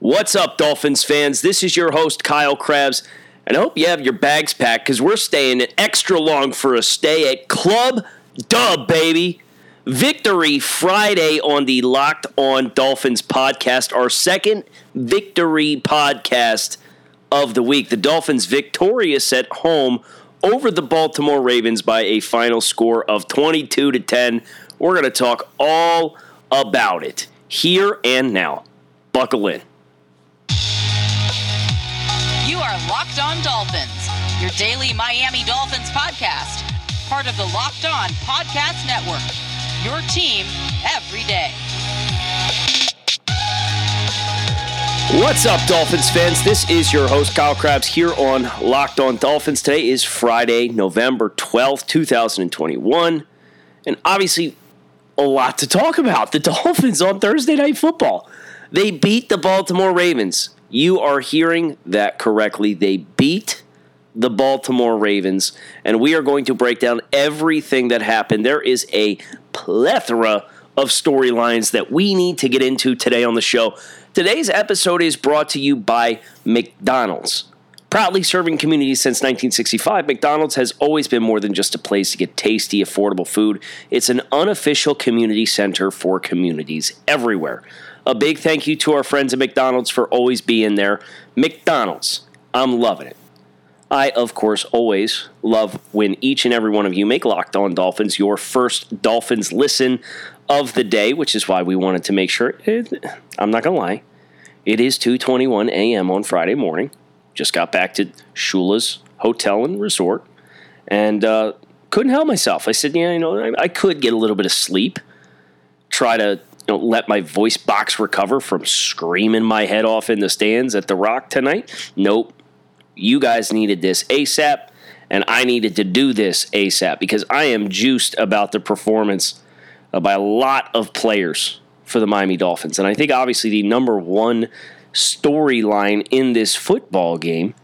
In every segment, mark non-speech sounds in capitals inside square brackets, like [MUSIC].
What's up, Dolphins fans? This is your host, Kyle Crabbs, and I hope you have your bags packed because we're staying an extra long for a stay at Club Dub, baby. Victory Friday on the Locked On Dolphins podcast, our second victory podcast of the week. The Dolphins victorious at home over the Baltimore Ravens by a final score of 22 to 10. We're going to talk all about it here and now. Buckle in. Are Locked On Dolphins, your daily Miami Dolphins podcast, part of the Locked On Podcast Network. Your team every day. What's up, Dolphins fans? This is your host, Kyle Crabbs, here on Locked On Dolphins. Today is Friday, November 12th, 2021. And obviously, a lot to talk about. The Dolphins on Thursday Night Football. They beat the Baltimore Ravens. You are hearing that correctly. They beat the Baltimore Ravens. And we are going to break down everything that happened. There is a plethora of storylines that we need to get into today on the show. Today's episode is brought to you by McDonald's. Proudly serving communities since 1965, McDonald's has always been more than just a place to get tasty, affordable food. It's an unofficial community center for communities everywhere. A big thank you to our friends at McDonald's for always being there. McDonald's, I'm loving it. I, of course, always love when each and every one of you make Locked On Dolphins your first Dolphins listen of the day, which is why we wanted to make sure. It, I'm not going to lie. It is 2:21 a.m. on Friday morning. Just got back to Shula's hotel and resort, and uh, couldn't help myself. I said, "Yeah, you know, I, I could get a little bit of sleep. Try to you know, let my voice box recover from screaming my head off in the stands at the Rock tonight. Nope. You guys needed this ASAP, and I needed to do this ASAP because I am juiced about the performance by a lot of players for the Miami Dolphins. And I think obviously the number one storyline in this football game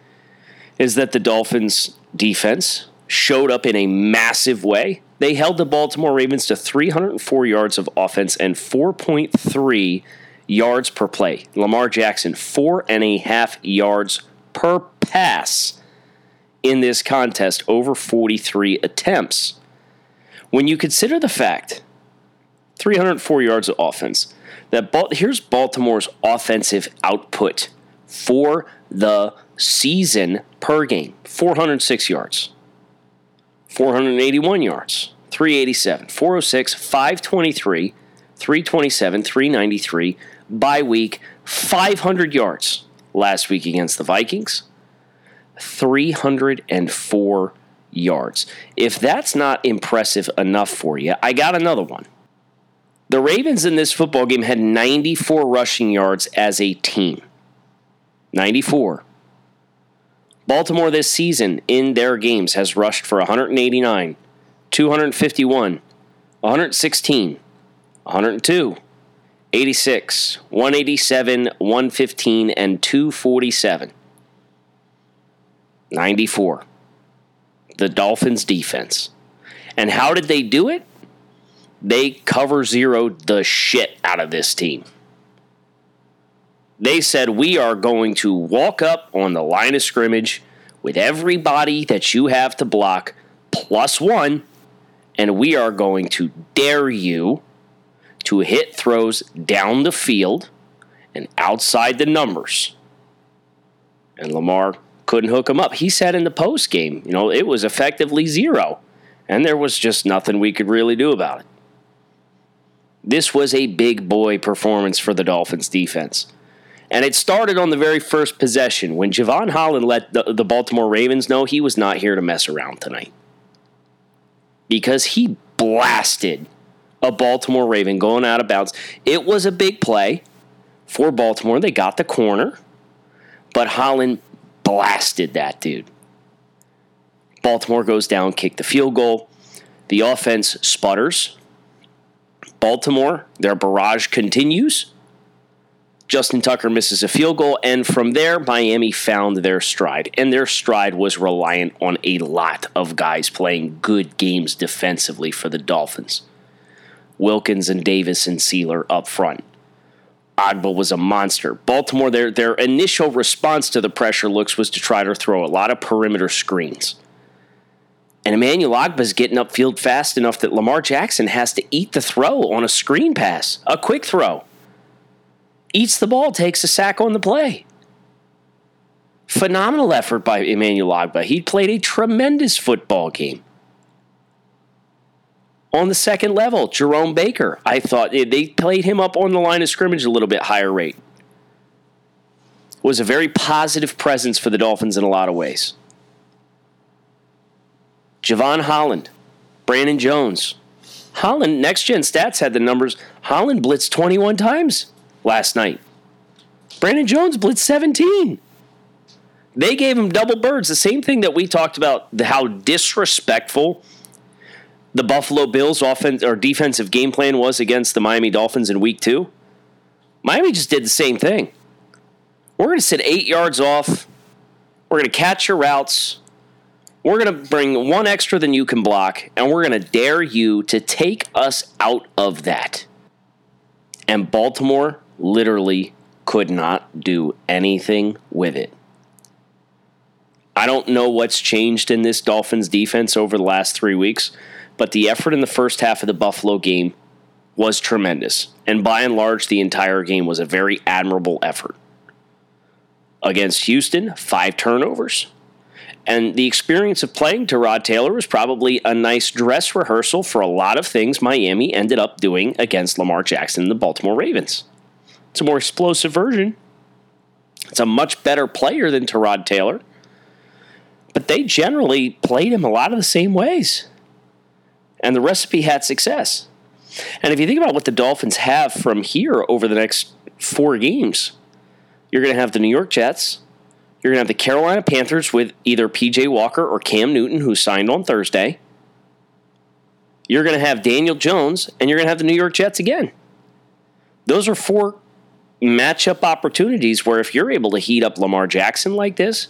is that the Dolphins defense showed up in a massive way. They held the Baltimore Ravens to 304 yards of offense and 4.3 yards per play. Lamar Jackson, four and a half yards per pass in this contest over 43 attempts. When you consider the fact 304 yards of offense. That here's Baltimore's offensive output for the season per game: 406 yards, 481 yards, 387, 406, 523, 327, 393. By week, 500 yards last week against the Vikings, 304 yards. If that's not impressive enough for you, I got another one. The Ravens in this football game had 94 rushing yards as a team. 94. Baltimore this season in their games has rushed for 189, 251, 116, 102, 86, 187, 115, and 247. 94. The Dolphins defense. And how did they do it? They cover zeroed the shit out of this team. They said, We are going to walk up on the line of scrimmage with everybody that you have to block plus one, and we are going to dare you to hit throws down the field and outside the numbers. And Lamar couldn't hook him up. He said in the post game, you know, it was effectively zero, and there was just nothing we could really do about it. This was a big boy performance for the Dolphins defense. And it started on the very first possession when Jevon Holland let the, the Baltimore Ravens know he was not here to mess around tonight. Because he blasted a Baltimore Raven going out of bounds. It was a big play for Baltimore. They got the corner, but Holland blasted that dude. Baltimore goes down, kick the field goal. The offense sputters. Baltimore, their barrage continues. Justin Tucker misses a field goal, and from there, Miami found their stride. And their stride was reliant on a lot of guys playing good games defensively for the Dolphins. Wilkins and Davis and Sieler up front. Ogbah was a monster. Baltimore, their their initial response to the pressure looks was to try to throw a lot of perimeter screens. And Emmanuel Ogbah's getting upfield fast enough that Lamar Jackson has to eat the throw on a screen pass, a quick throw. Eats the ball, takes a sack on the play. Phenomenal effort by Emmanuel Ogbah. He played a tremendous football game. On the second level, Jerome Baker, I thought they played him up on the line of scrimmage a little bit higher rate. Was a very positive presence for the Dolphins in a lot of ways. Jevon Holland, Brandon Jones. Holland, next gen stats had the numbers. Holland blitzed 21 times last night. Brandon Jones blitzed 17. They gave him double birds. The same thing that we talked about, how disrespectful the Buffalo Bills offense or defensive game plan was against the Miami Dolphins in week two. Miami just did the same thing. We're going to sit eight yards off. We're going to catch your routes. We're going to bring one extra than you can block, and we're going to dare you to take us out of that. And Baltimore literally could not do anything with it. I don't know what's changed in this Dolphins defense over the last three weeks, but the effort in the first half of the Buffalo game was tremendous. And by and large, the entire game was a very admirable effort. Against Houston, five turnovers. And the experience of playing Tyrod Taylor was probably a nice dress rehearsal for a lot of things Miami ended up doing against Lamar Jackson and the Baltimore Ravens. It's a more explosive version. It's a much better player than Tyrod Taylor. But they generally played him a lot of the same ways. And the recipe had success. And if you think about what the Dolphins have from here over the next four games, you're going to have the New York Jets, you're going to have the Carolina Panthers with either PJ Walker or Cam Newton, who signed on Thursday. You're going to have Daniel Jones, and you're going to have the New York Jets again. Those are four matchup opportunities where if you're able to heat up Lamar Jackson like this,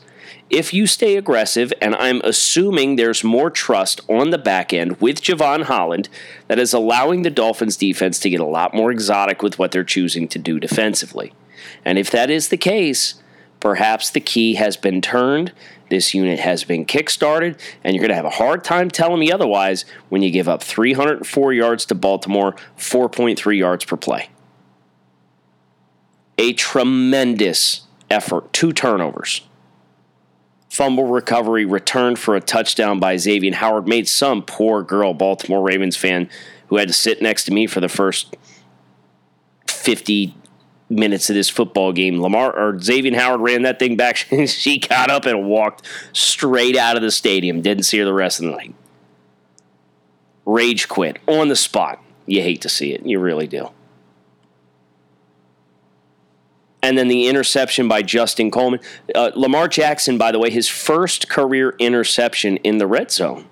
if you stay aggressive, and I'm assuming there's more trust on the back end with Jevon Holland that is allowing the Dolphins defense to get a lot more exotic with what they're choosing to do defensively. And if that is the case, Perhaps the key has been turned, this unit has been kickstarted, and you're going to have a hard time telling me otherwise when you give up 304 yards to Baltimore, 4.3 yards per play. A tremendous effort, two turnovers. Fumble recovery, returned for a touchdown by Xavier Howard, made some poor girl Baltimore Ravens fan who had to sit next to me for the first 50 minutes of this football game. Lamar or Xavier Howard ran that thing back. [LAUGHS] she got up and walked straight out of the stadium. Didn't see her the rest of the night. Rage quit on the spot. You hate to see it. You really do. And then the interception by Justin Coleman. Uh, Lamar Jackson, by the way, his first career interception in the red zone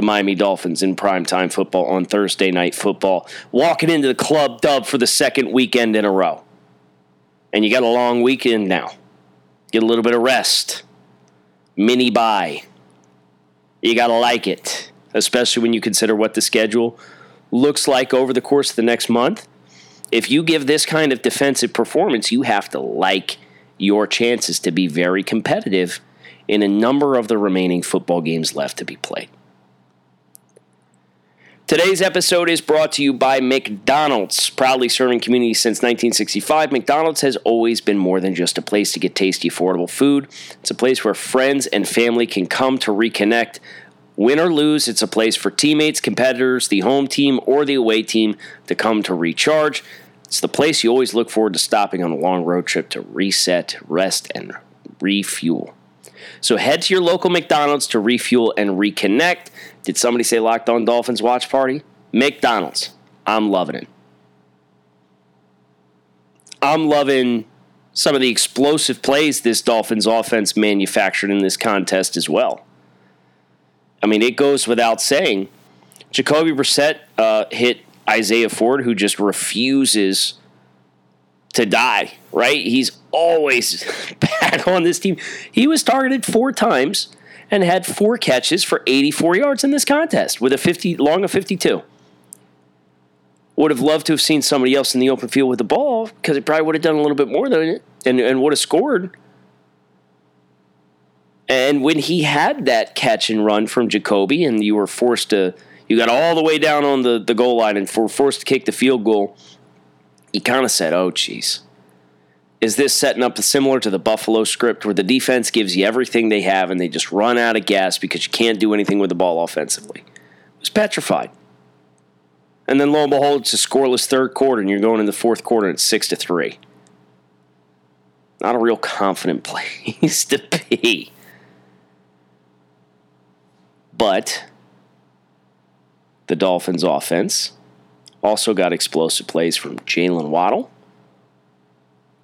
the Miami Dolphins in primetime football on Thursday night football, walking into the club dub for the second weekend in a row. And you got a long weekend now. Get a little bit of rest. Mini bye. You got to like it, especially when you consider what the schedule looks like over the course of the next month. If you give this kind of defensive performance, you have to like your chances to be very competitive in a number of the remaining football games left to be played. Today's episode is brought to you by McDonald's. Proudly serving communities since 1965, McDonald's has always been more than just a place to get tasty, affordable food. It's a place where friends and family can come to reconnect. Win or lose, it's a place for teammates, competitors, the home team, or the away team to come to recharge. It's the place you always look forward to stopping on a long road trip to reset, rest, and refuel. So head to your local McDonald's to refuel and reconnect. Did somebody say Locked On Dolphins watch party? McDonald's. I'm loving it. I'm loving some of the explosive plays this Dolphins offense manufactured in this contest as well. I mean, it goes without saying. Jacoby Brissett uh, hit Isaiah Ford, who just refuses to die, right? He's always [LAUGHS] bad on this team. He was targeted four times and had four catches for 84 yards in this contest with a 50 long of 52. Would have loved to have seen somebody else in the open field with the ball because it probably would have done a little bit more than it and, and would have scored. And when he had that catch and run from Jacoby, and you were forced to, you got all the way down on the, the goal line and were forced to kick the field goal, you kind of said, oh, geez. Is this setting up similar to the Buffalo script where the defense gives you everything they have and they just run out of gas because you can't do anything with the ball offensively? It was petrified. And then lo and behold, it's a scoreless third quarter, and you're going in the fourth quarter and it's six to three. Not a real confident [LAUGHS] place to be. But the Dolphins' offense also got explosive plays from Jaylen Waddle.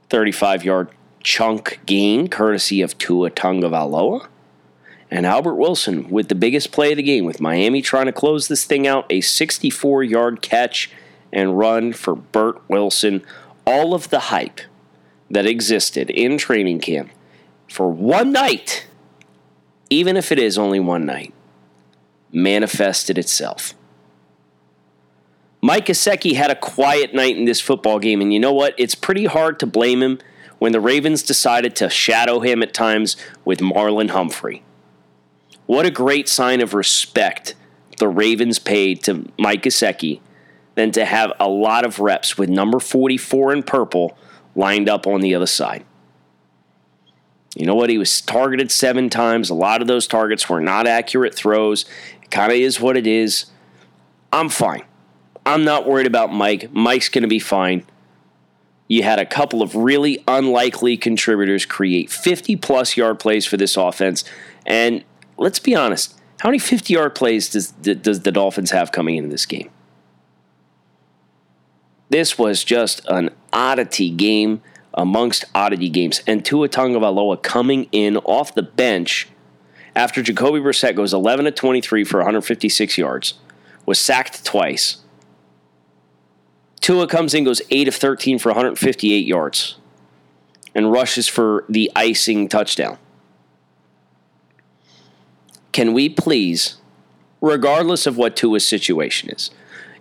35 yard chunk gain courtesy of Tua Tagovailoa. And Albert Wilson with the biggest play of the game, with Miami trying to close this thing out, a 64 yard catch and run for Bert Wilson. All of the hype that existed in training camp for one night, even if it is only one night, manifested itself. Mike Gesicki had a quiet night in this football game, and you know what? It's pretty hard to blame him when the Ravens decided to shadow him at times with Marlon Humphrey. What a great sign of respect the Ravens paid to Mike Gesicki than to have a lot of reps with number 44 in purple lined up on the other side. You know what? He was targeted seven times. A lot of those targets were not accurate throws. It kind of is what it is. I'm fine. I'm not worried about Mike. Mike's going to be fine. You had a couple of really unlikely contributors create 50 plus yard plays for this offense. And let's be honest, how many 50 yard plays does, does the Dolphins have coming into this game? This was just an oddity game amongst oddity games. And Tua Tagovailoa coming in off the bench after Jacoby Brissett goes 11 to 23 for 156 yards, was sacked twice. Tua comes in, goes 8 of 13 for 158 yards, and rushes for the icing touchdown. Can we please, regardless of what Tua's situation is,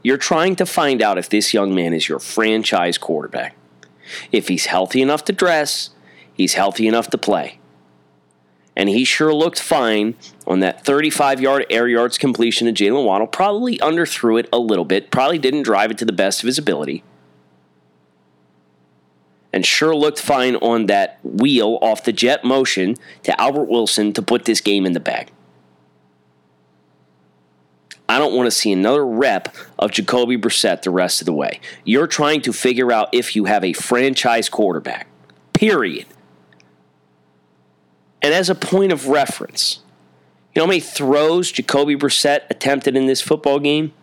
you're trying to find out if this young man is your franchise quarterback. If he's healthy enough to dress, he's healthy enough to play. And he sure looked fine on that 35 yard air yards completion to Jaylen Waddle. Probably underthrew it a little bit, probably didn't drive it to the best of his ability. And sure looked fine on that wheel off the jet motion to Albert Wilson to put this game in the bag. I don't want to see another rep of Jacoby Brissett the rest of the way. You're trying to figure out if you have a franchise quarterback. Period. And as a point of reference, you know how many throws Jacoby Brissett attempted in this football game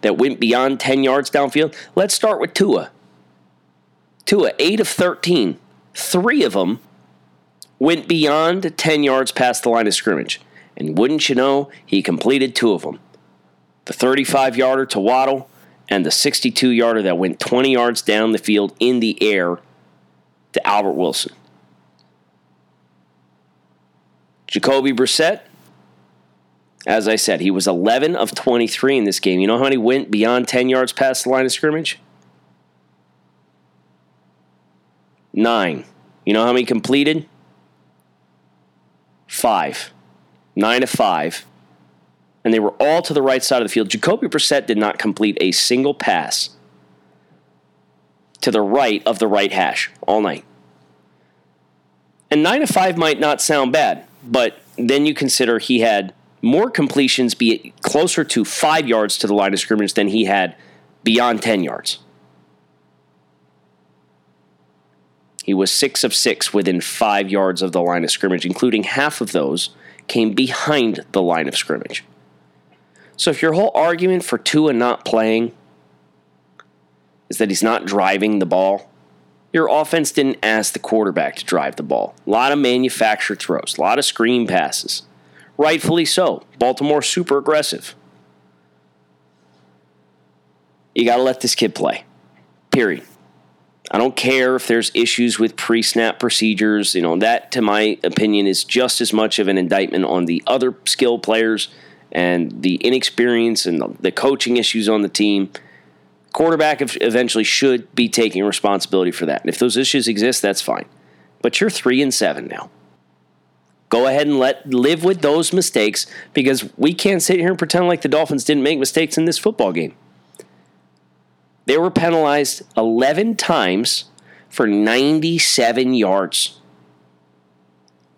that went beyond 10 yards downfield? Let's start with Tua. Tua, 8 of 13. Three of them went beyond 10 yards past the line of scrimmage. And wouldn't you know, he completed two of them the 35 yarder to Waddle, and the 62 yarder that went 20 yards down the field in the air to Albert Wilson. Jacoby Brissett, as I said, he was 11 of 23 in this game. You know how many went beyond 10 yards past the line of scrimmage? Nine. You know how many completed? Five. Nine of five and they were all to the right side of the field. Jacoby Brissett did not complete a single pass to the right of the right hash all night. And 9 to 5 might not sound bad, but then you consider he had more completions be it closer to 5 yards to the line of scrimmage than he had beyond 10 yards. He was 6 of 6 within 5 yards of the line of scrimmage, including half of those came behind the line of scrimmage. So if your whole argument for Tua not playing is that he's not driving the ball, your offense didn't ask the quarterback to drive the ball. A lot of manufactured throws, a lot of screen passes. Rightfully so. Baltimore super aggressive. You got to let this kid play. Period. I don't care if there's issues with pre snap procedures. You know, that, to my opinion, is just as much of an indictment on the other skill players and the inexperience and the coaching issues on the team. Quarterback eventually should be taking responsibility for that. And if those issues exist, that's fine. But you're three and seven now. Go ahead and let live with those mistakes because we can't sit here and pretend like the Dolphins didn't make mistakes in this football game. They were penalized 11 times for 97 yards.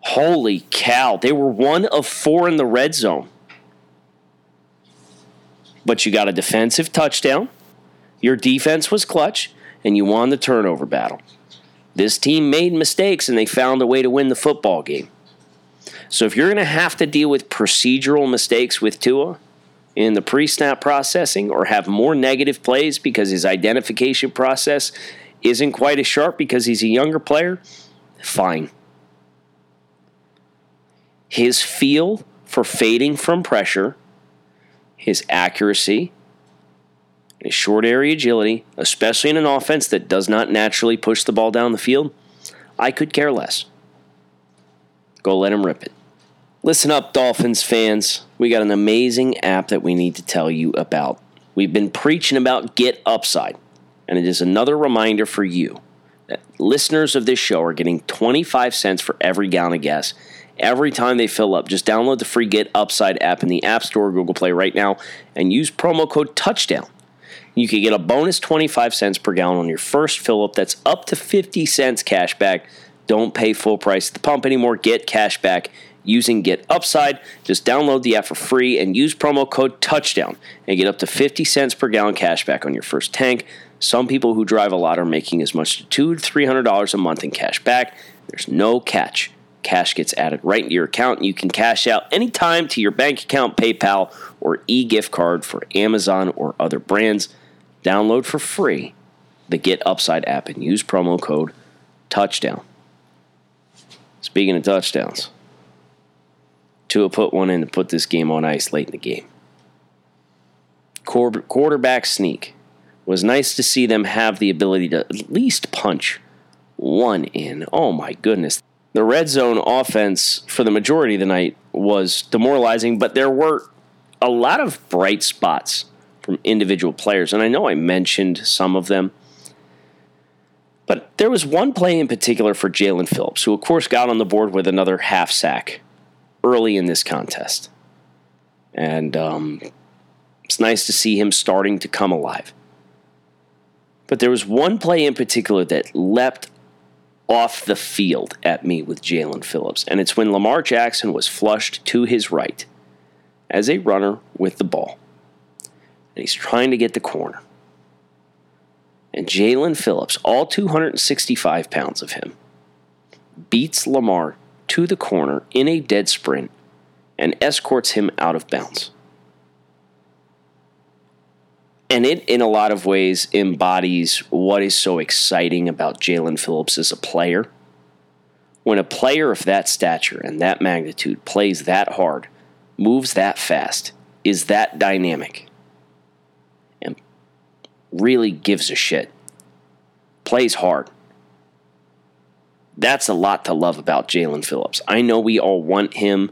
Holy cow. They were one of four in the red zone. But you got a defensive touchdown. Your defense was clutch, and you won the turnover battle. This team made mistakes, and they found a way to win the football game. So if you're going to have to deal with procedural mistakes with Tua in the pre snap processing or have more negative plays because his identification process isn't quite as sharp because he's a younger player, fine. His feel for fading from pressure, his accuracy, his short area agility, especially in an offense that does not naturally push the ball down the field, I could care less. Go let him rip it. Listen up, Dolphins fans. We got an amazing app that we need to tell you about. We've been preaching about Get Upside, and it is another reminder for you that listeners of this show are getting 25 cents for every gallon of gas every time they fill up. Just download the free Get Upside app in the App Store or Google Play right now and use promo code TOUCHDOWN. You can get a bonus 25 cents per gallon on your first fill up. That's up to 50 cents cash back. Don't pay full price at the pump anymore. Get cash back using Get Upside. Just download the app for free and use promo code TOUCHDOWN and get up to 50 cents per gallon cash back on your first tank. Some people who drive a lot are making as much as two to three hundred dollars a month in cash back. There's no catch. Cash gets added right into your account, you can cash out anytime to your bank account, PayPal, or e gift card for Amazon or other brands. Download for free the Get Upside app and use promo code Touchdown. Speaking of touchdowns, Tua put one in to put this game on ice late in the game. Quarterback sneak was nice to see them have the ability to at least punch one in. Oh my goodness. The red zone offense for the majority of the night was demoralizing, but there were a lot of bright spots from individual players. And I know I mentioned some of them. But there was one play in particular for Jaelan Phillips, who, of course, got on the board with another half sack early in this contest. And um, it's nice to see him starting to come alive. But there was one play in particular that leapt off the field at me with Jaelan Phillips, and it's when Lamar Jackson was flushed to his right as a runner with the ball. And he's trying to get the corner. And Jaelan Phillips, all 265 pounds of him, beats Lamar to the corner in a dead sprint and escorts him out of bounds. And it, in a lot of ways, embodies what is so exciting about Jaelan Phillips as a player. When a player of that stature and that magnitude plays that hard, moves that fast, is that dynamic, and really gives a shit, plays hard. That's a lot to love about Jaelan Phillips. I know we all want him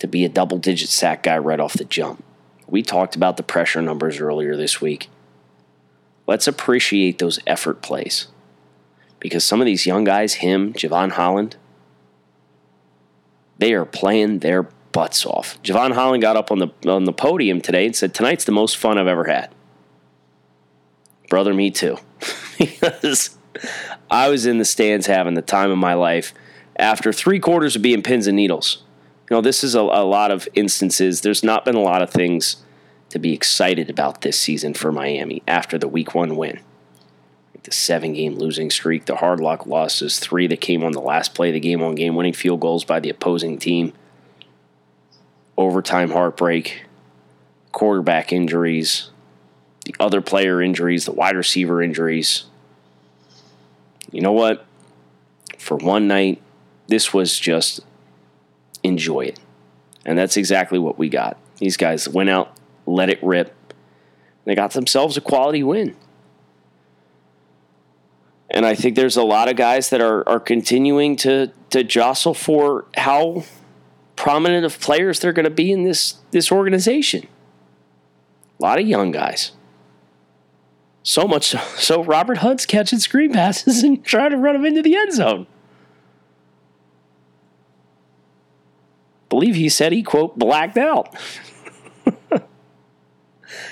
to be a double digit sack guy right off the jump. We talked about the pressure numbers earlier this week. Let's appreciate those effort plays. Because some of these young guys, him, Jevon Holland, they are playing their butts off. Jevon Holland got up on the on the podium today and said, Tonight's the most fun I've ever had. Brother, me too. [LAUGHS] because I was in the stands having the time of my life after three quarters of being pins and needles. You know, this is a, a lot of instances. There's not been a lot of things to be excited about this season for Miami after the week one win. The seven game losing streak, the hard luck losses, three that came on the last play of the game on game winning field goals by the opposing team, overtime heartbreak, quarterback injuries, the other player injuries, the wide receiver injuries. You know what? For one night, this was just enjoy it. And that's exactly what we got. These guys went out, let it rip. They got themselves a quality win. And I think there's a lot of guys that are, are continuing to, to jostle for how prominent of players they're going to be in this, this organization. A lot of young guys. So much so, so Robert Hunt's catching screen passes [LAUGHS] and trying to run them into the end zone. Believe he said he, quote, blacked out. [LAUGHS]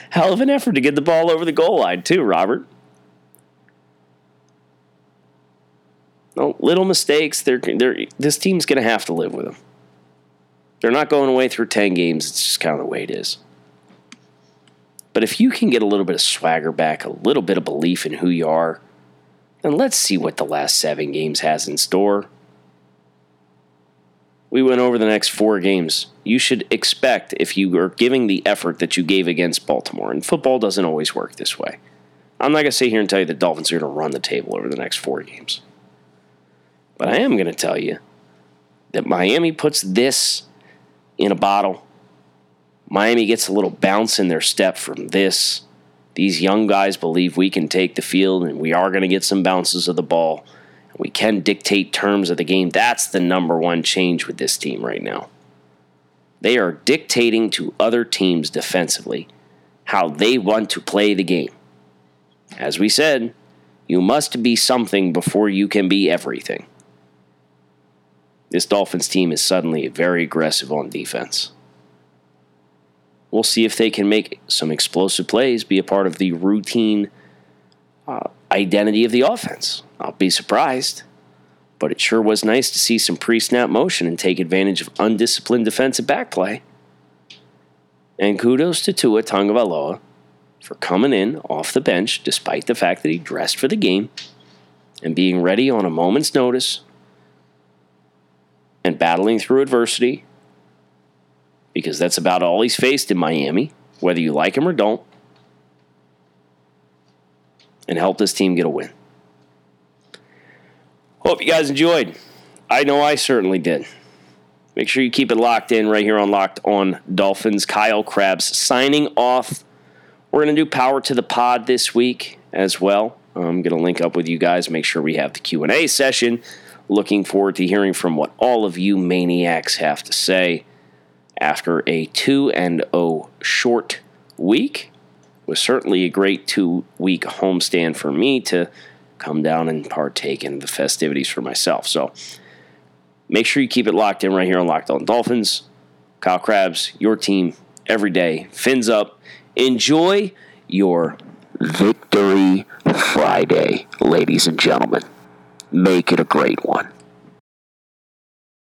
Hell of an effort to get the ball over the goal line, too, Robert. No, little mistakes. They're, they're, this team's going to have to live with them. They're not going away through 10 games. It's just kind of the way it is. But if you can get a little bit of swagger back, a little bit of belief in who you are, then let's see what the last seven games has in store. We went over the next four games. You should expect if you are giving the effort that you gave against Baltimore, and football doesn't always work this way. I'm not going to sit here and tell you the Dolphins are going to run the table over the next four games. But I am going to tell you that Miami puts this in a bottle. Miami gets a little bounce in their step from this. These young guys believe we can take the field and we are going to get some bounces of the ball. We can dictate terms of the game. That's the number one change with this team right now. They are dictating to other teams defensively how they want to play the game. As we said, you must be something before you can be everything. This Dolphins team is suddenly very aggressive on defense. We'll see if they can make some explosive plays, be a part of the routine uh, identity of the offense. I'll be surprised. But it sure was nice to see some pre snap motion and take advantage of undisciplined defensive back play. And kudos to Tua Tagovailoa for coming in off the bench despite the fact that he dressed for the game and being ready on a moment's notice and battling through adversity because that's about all he's faced in Miami, whether you like him or don't, and help this team get a win. Hope you guys enjoyed. I know I certainly did. Make sure you keep it locked in right here on Locked on Dolphins. Kyle Crabbs signing off. We're going to do Power to the Pod this week as well. I'm going to link up with you guys, make sure we have the Q&A session. Looking forward to hearing from what all of you maniacs have to say after a 2 and 0 short week. It was certainly a great 2 week homestand for me to come down and partake in the festivities for myself. So make sure you keep it locked in right here on Locked On Dolphins. Kyle Crabbs, your team every day. Fins up. Enjoy your Victory Friday, ladies and gentlemen. Make it a great one.